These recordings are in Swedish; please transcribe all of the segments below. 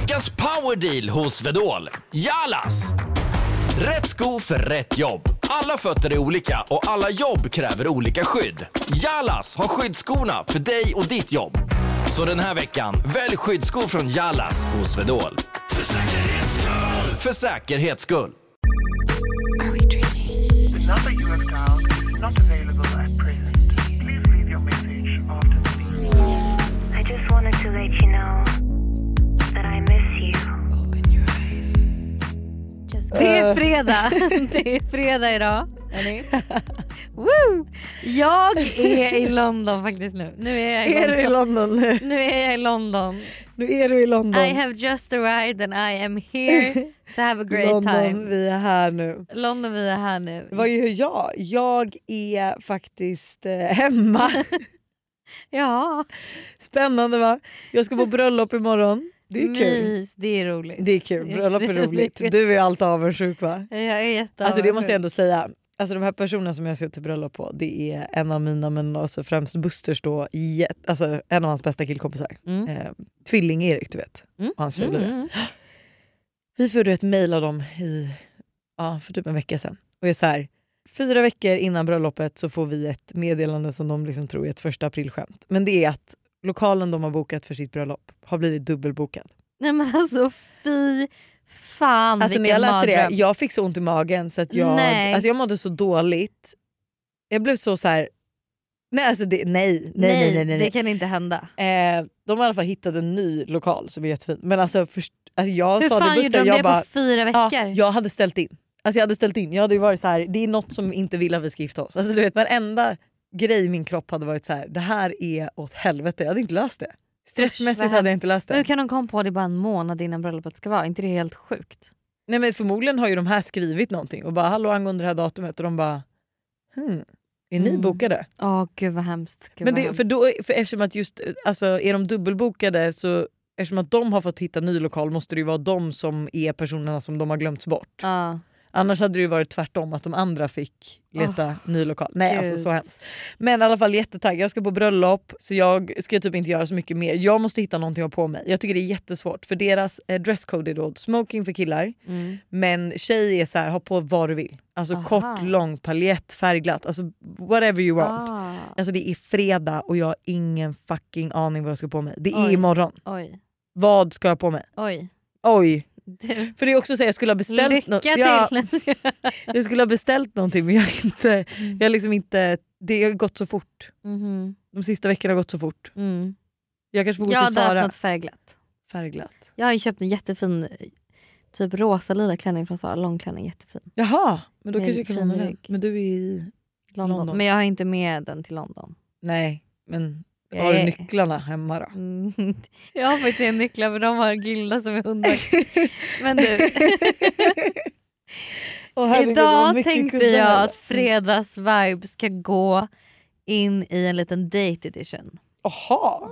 Veckans powerdeal hos Vedol. Jalas! Rätt sko för rätt jobb. Alla fötter är olika och alla jobb kräver olika skydd. Jalas har skyddsskorna för dig och ditt jobb. Så den här veckan, välj skyddsskor från Jalas hos Vedol. För säkerhets skull! För säkerhets skull. Are we dreaming? The number you have dialed is not available at present. Please leave your message after the beep. I just wanted to let you know Det är fredag. Det är fredag idag. Woo! Jag är i London faktiskt nu. Nu är jag i Är du i London. London nu? Nu är jag i London. Nu är du i London. I have just arrived and I am here to have a great London, time. vi är här nu. London vi är här nu. Vad gör jag? Jag är faktiskt eh, hemma. Ja, Spännande va? Jag ska på bröllop imorgon. Det är kul. mys. Det är roligt. Det är kul, bröllop är roligt. kul. Du är allt avundsjuk va? Jag är jätte Alltså det måste jag ändå säga. Alltså de här personerna som jag ska till bröllop på det är en av mina men alltså främst Busters då, alltså en av hans bästa killkompisar. Mm. Eh, Tvilling-Erik du vet. Mm. Och hans Mm, tjejlirare. mm. Vi fick ett mejl av dem i, ja, för typ en vecka sedan. Och jag är så här, fyra veckor innan bröllopet så får vi ett meddelande som de liksom tror är ett första aprilskämt. Men det är att lokalen de har bokat för sitt bröllop har blivit dubbelbokad. Nej men alltså fy fan Alltså när vilken jag läste det, mardröm. jag fick så ont i magen så att jag, Nej. alltså jag mådde så dåligt. Jag blev så så här. Nej, alltså det, nej, nej, nej, nej, nej, det kan inte hända. Eh, de har i alla fall hittat en ny lokal som är jättefin. Men alltså, först, alltså jag Hur sa fan till gjorde de jag det bara, på fyra ja, veckor? jag hade ställt in. Alltså jag hade ställt in, jag hade varit så här, det är något som inte vill att vi ska gifta oss. Alltså du vet varenda grej i min kropp hade varit så här, det här är åt helvete, jag hade inte löst det. Stressmässigt vad hade jag inte löst Men Hur det. kan de komma på det bara en månad innan bröllopet ska vara? Inte det helt sjukt? Nej men förmodligen har ju de här skrivit någonting och bara hallå angående det här datumet och de bara hmm, är ni Mm. bokade? Åh gud vad hemskt. Gud, Men det, för då, för eftersom att just, alltså, är de dubbelbokade så eftersom att de har fått hitta ny lokal måste det ju vara de som är personerna som de har glömts bort. Ja. Annars hade det ju varit tvärtom att de andra fick leta ny lokal. Nej alltså så hemskt. Men i alla fall jättetaggad, jag ska på bröllop så jag ska typ inte göra så mycket mer. Jag måste hitta någonting att ha på mig. Jag tycker det är jättesvårt för deras eh, dresscode är då smoking för killar Mm. men tjej är så här, ha på vad du vill. Alltså Aha. kort, lång, paljett, färgglatt, alltså whatever you want. Ah. Alltså det är fredag och jag har ingen fucking aning vad jag ska på mig. Det är Oj. imorgon. Oj. Vad ska jag på mig? Oj. Oj. Du. För det är också så jag skulle ha beställt Lycka nå- till! Ja, jag skulle ha beställt någonting men jag har inte, jag har liksom inte, det har gått så fort. Mhm. De sista veckorna har gått så fort. mm. Jag kanske får gå Jag till hade haft Sara. något färgglatt. Färgglatt. Jag har ju köpt en jättefin typ rosa lila klänning från Sara. Långklänning, jättefin. Jaha, men då Med kanske jag kan med den. Men du är i... London. London. Men jag har inte med den till London. Nej, men Jag har du nycklarna hemma då? Mm. Jag har faktiskt en nycklar för de har Gilda som är hundar. Men du, var idag tänkte jag att fredagsvibe ska gå in i en liten date edition. Jaha!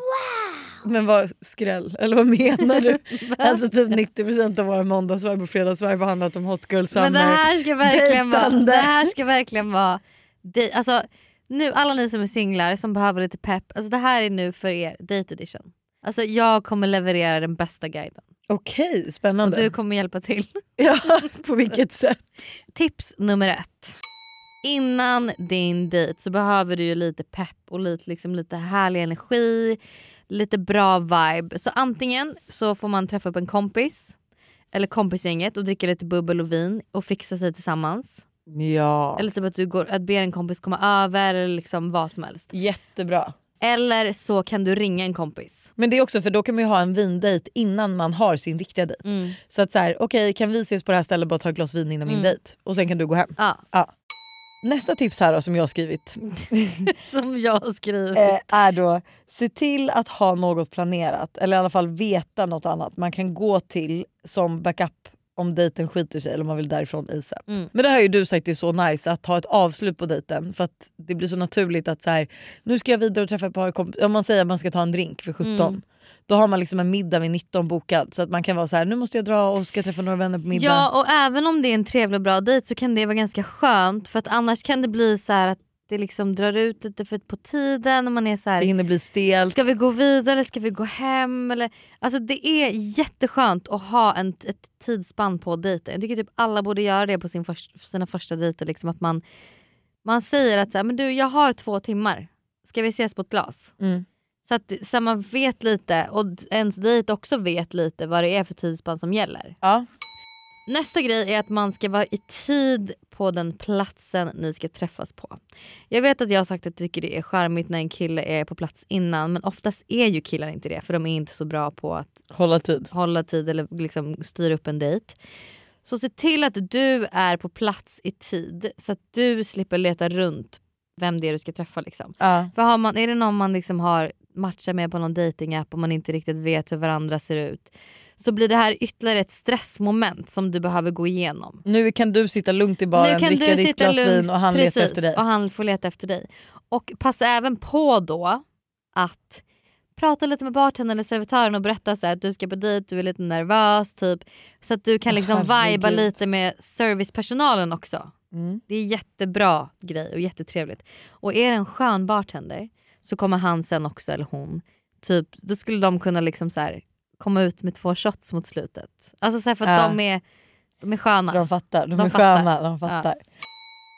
Men vad skräll, eller vad menar du? alltså typ 90% av våra måndagsvibe och fredagsvibe har handlat om hot girl summer. Men det här ska verkligen vara, dejtande. det här ska verkligen vara de, alltså, nu, alla ni som är singlar som behöver lite pepp, alltså, det här är nu för er date edition. Alltså, jag kommer leverera den bästa guiden Okej, och spännande. du kommer hjälpa till. Ja, på vilket sätt? Tips nummer ett. Innan din dejt så behöver du ju lite pepp och lite, liksom, lite härlig energi, lite bra vibe. Så antingen så får man träffa upp en kompis eller kompisgänget och dricka lite bubbel och vin och fixa sig tillsammans. Ja, Eller typ att du går, att ber en kompis komma över eller liksom vad som helst. jättebra. Eller så kan du ringa en kompis. Men det är också för då kan man ju ha en vindejt innan man har sin riktiga dejt. Mm. Så att så här, okej kan vi ses på det här stället och bara ta ett glas vin innan min Mm. dejt? Och sen kan du gå hem. Ja, Nästa tips här då som jag har skrivit som jag har skrivit. eh, är då se till att ha något planerat eller i alla fall veta något annat man kan gå till som backup om dejten skiter sig eller om man vill därifrån ASAP. Mm. Men det har ju du sagt är så nice att ha ett avslut på dejten för att det blir så naturligt att så här, nu ska jag vidare och träffa ett par kompisar. Om man säger att man ska ta en drink vid 17 Mm. då har man liksom en middag vid 19 bokad så att man kan vara så här, nu måste jag dra och ska träffa några vänner på middag. Ja och även om det är en trevlig och bra dejt så kan det vara ganska skönt för att annars kan det bli så här att det liksom drar ut lite för på tiden och man är så här, Det hinner bli stelt. Ska vi gå vidare eller ska vi gå hem? Eller, alltså det är jätteskönt att ha en, ett tidsspann på dejten. Jag tycker typ alla borde göra det på sin först, sina första dejter. Liksom att man, man säger att så här, men du, jag har två timmar, ska vi ses på ett glas? Mm. Så att så man vet lite och ens dejt också vet lite vad det är för tidsspann som gäller. Ja. Nästa grej är att man ska vara i tid på den platsen ni ska träffas på. Jag vet att jag har sagt att jag tycker det är charmigt när en kille är på plats innan men oftast är ju killar inte det för de är inte så bra på att Hålla tid. hålla tid eller liksom styra upp en dejt. Så se till att du är på plats i tid så att du slipper leta runt vem det är du ska träffa. Liksom. Ja. För har man, är det någon man liksom har matchat med på någon datingapp och man inte riktigt vet hur varandra ser ut så blir det här ytterligare ett stressmoment som du behöver gå igenom. Nu kan du sitta lugnt i baren, dricka ditt glas vin och han letar precis, efter dig. Och han får leta efter dig. Och passa även på då att prata lite med bartendern eller servitören och berätta så här, att du ska på dejt, du är lite nervös typ. Så att du kan liksom viba lite med servicepersonalen också. Mm. Det är jättebra grej och jättetrevligt. Och är det en skön bartender så kommer han sen också, eller hon, typ, då skulle de kunna liksom så här, komma ut med två shots mot slutet. Alltså så här, för att Ja. de, är, de är sköna. De fattar, de, De är fattar. sköna. De fattar.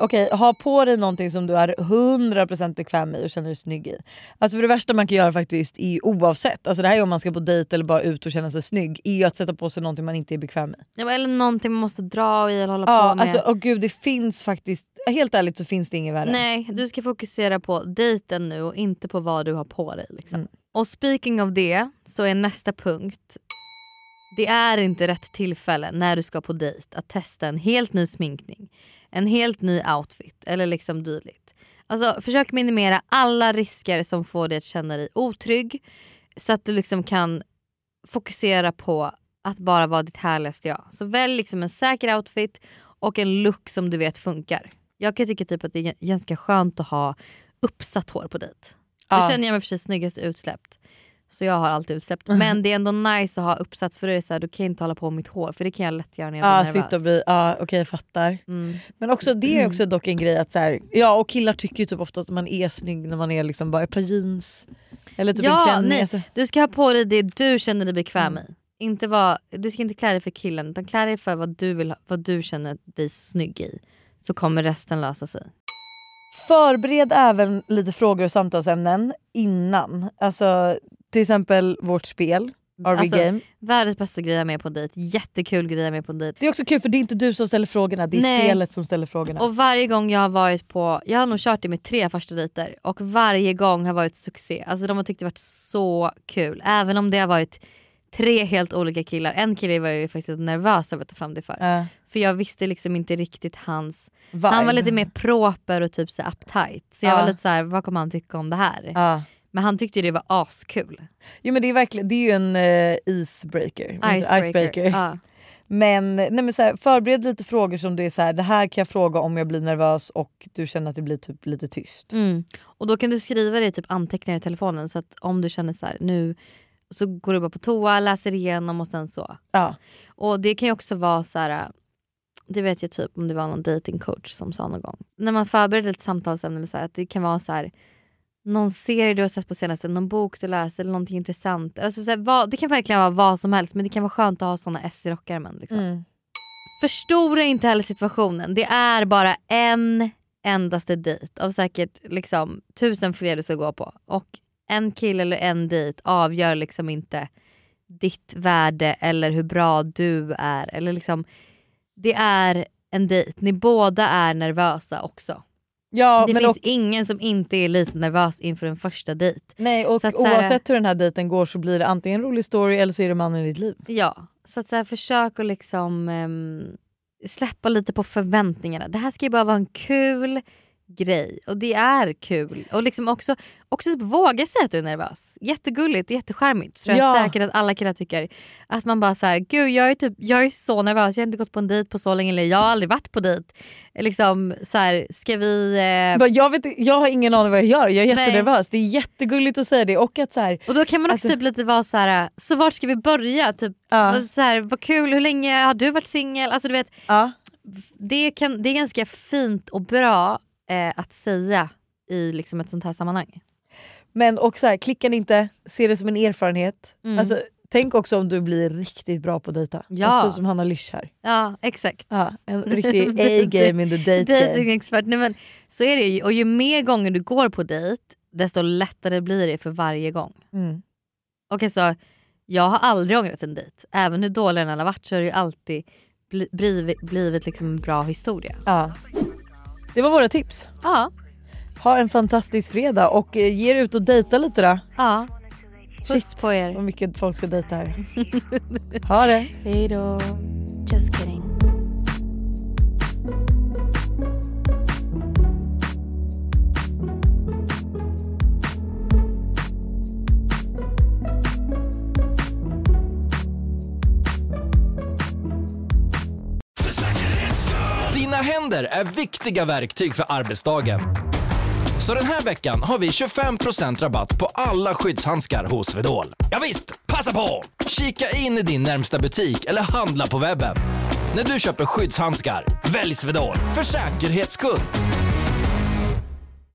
Okej, ha på dig någonting som du är 100% bekväm i och känner dig snygg i. Alltså för det värsta man kan göra faktiskt, är ju oavsett, alltså det här är om man ska på dejt eller bara ut och känna sig snygg, är ju att sätta på sig någonting man inte är bekväm i. Ja, eller någonting man måste dra i eller hålla Ja, på med. alltså, och gud det finns faktiskt, helt ärligt så finns det inget värre. Nej, du ska fokusera på dejten nu och inte på vad du har på dig. Liksom. Mm. Och speaking of det så är nästa punkt det är inte rätt tillfälle när du ska på dejt att testa en helt ny sminkning, en helt ny outfit eller liksom dylikt. Alltså försök minimera alla risker som får dig att känna dig otrygg så att du liksom kan fokusera på att bara vara ditt härligaste jag. Så välj liksom en säker outfit och en look som du vet funkar. Jag kan tycka typ att det är ganska skönt att ha uppsatt hår på dejt. Ja. känner jag mig för sig snyggast utsläppt. Så jag har alltid utsläppt. Men det är ändå nice att ha uppsatt för det är så här, då kan jag inte hålla på med mitt hår för det kan jag lätt göra när jag Ja, blir nervös. sitta och bli, ja okej jag fattar. Mm. Men också det är också dock en grej att så här, ja och killar tycker ju typ ofta att man är snygg när man är liksom bara ett par jeans. Eller typ en Ja, klänning. nej, Alltså, du ska ha på dig det du känner dig bekväm Mm. i. Inte vad, du ska inte klä dig för killen utan klä dig för vad du, vill, vad du känner dig snygg i. Så kommer resten lösa sig. Förbered även lite frågor och samtalsämnen innan. Alltså till exempel vårt spel, RV Alltså, Game. Världens bästa grej är med på dejt. Jättekul grej är med på dejt. Det är också kul för det är inte du som ställer frågorna, det är Nej. spelet som ställer frågorna. Och varje gång jag har varit på, jag har nog kört det med tre första dejter och varje gång har varit succé. Alltså de har tyckt det varit så kul. Även om det har varit tre helt olika killar. En kille var jag ju faktiskt nervös över att ta fram det för. Ja, För jag visste liksom inte riktigt hans, vibe. han var lite mer proper och typ så uptight. Så jag Ja. var lite så här: vad kommer han tycka om det här? Ja. Men han tyckte det var askul. Jo men det är verkligen, det är ju en uh, icebreaker. Icebreaker. Ja. Men, nej, men så här, förbered lite frågor som du är så här, det här kan jag fråga om jag blir nervös och du känner att det blir typ lite tyst. Mm. Och då kan du skriva det i typ anteckningar i telefonen så att om du känner så här nu så går du bara på toa, läser igenom och sen så. Ja. Och det kan ju också vara så här. Det vet jag typ om det var någon datingcoach som sa någon gång. När man förbereder ett samtalsämne så här, att det kan vara så här. Någon serie du har sett på senaste, någon bok du läser eller någonting intressant. Alltså så här, vad, det kan verkligen vara vad som helst men det kan vara skönt att ha såna S i rockärmen. Liksom. Mm. Förstora inte heller situationen. Det är bara en endaste dejt av säkert liksom, tusen fler du ska gå på. Och en kille eller en dejt avgör liksom inte ditt värde eller hur bra du är. Eller liksom, det är en dejt. Ni båda är nervösa också. Ja, det finns och, ingen som inte är lite nervös inför en första dejt. nej, och så att så här- oavsett hur den här dejten går så blir det antingen en rolig story eller så är det mannen i ditt liv. Ja, så att så här, försök att liksom ehm, släppa lite på förväntningarna. Det här ska ju bara vara en kul grej och det är kul. Och liksom också, också typ våga säga att du är nervös. Jättegulligt och jättecharmigt. Så jag är Ja. säker att alla killar tycker. Att man bara såhär, gud jag är, typ, jag är så nervös, jag har inte gått på en dejt på så länge, eller jag har aldrig varit på dejt. Liksom så här, ska vi... Eh... Jag, vet, jag har ingen aning vad jag gör, jag är jättenervös. Det är jättegulligt att säga det och att så här, Och då kan man också Alltså- typ lite vara så här, så vart ska vi börja? Typ, Ja. så här, vad kul, hur länge har du varit singel? Alltså du vet, ja, det, kan, det är ganska fint och bra eh, att säga i liksom ett sånt här sammanhang. Men och så här, klicka inte, se det som en erfarenhet. Mm. Alltså, tänk också om du blir riktigt bra på att dejta. Ja. Alltså, typ som Hanna Lysch här. Ja exakt. Ja, en riktig A-game in the date game. Datingexpert. Nej, men så är det ju. Och ju mer gånger du går på dejt desto lättare blir det för varje gång. Mm. Okej så jag har aldrig ångrat en dejt. Även hur dålig den har varit så har det ju alltid bli, blivit, blivit liksom en bra historia. Ja. Det var våra tips. Ja, Ha en fantastisk fredag och eh, ge er ut och dejta lite då. ja. Puss Shit, på er. vad mycket folk ska dejta här. ha det. Hejdå. Just kidding. Dina händer är viktiga verktyg för arbetsdagen. Så den här veckan har vi 25% rabatt på alla skyddshandskar hos Swedol. Ja visst, passa på! Kika in i din närmsta butik eller handla på webben. När du köper skyddshandskar, välj Swedol för säkerhets skull.